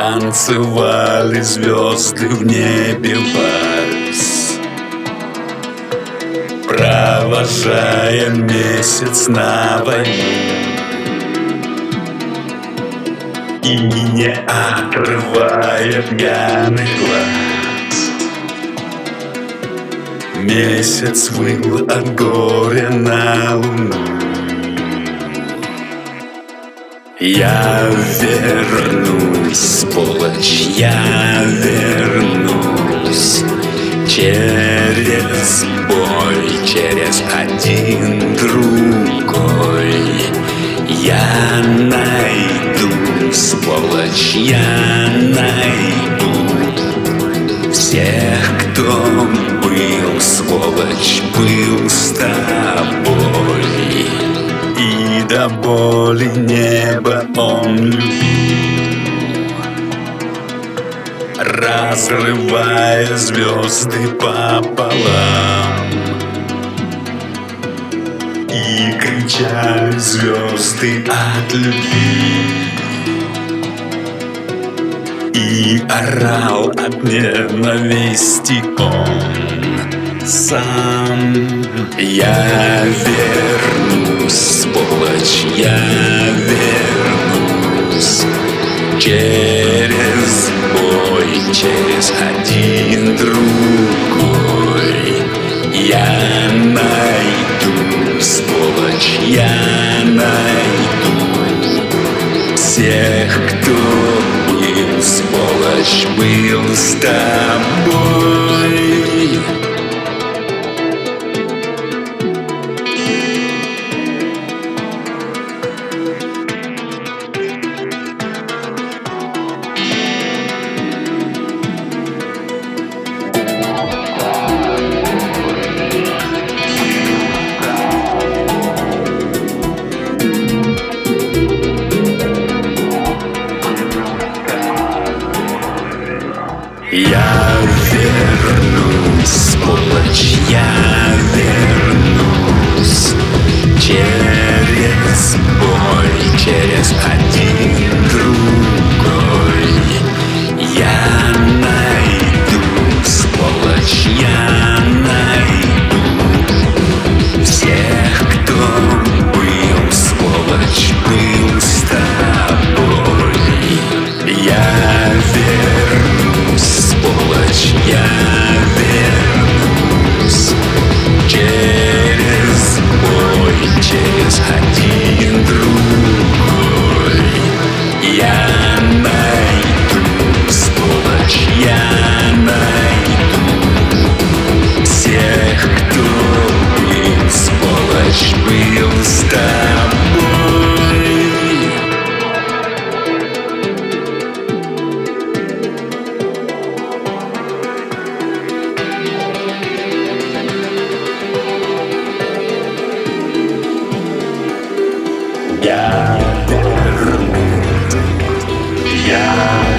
Танцевали звезды в небе вальс. Провожая месяц на войну И не отрывая пьяный глаз. Месяц выл от горя на луну я вернусь, полочь, я вернусь Через бой, через один другой. Я найду, сволочь, я найду Всех, боли небо он. Любил Разрывая звезды пополам. И кричали звезды от любви. И орал от ненависти он сам. Я вернусь Через бой, через один другой. Я найду, сволочь, я найду Всех, кто был, сволочь, был с тобой Я Yeah.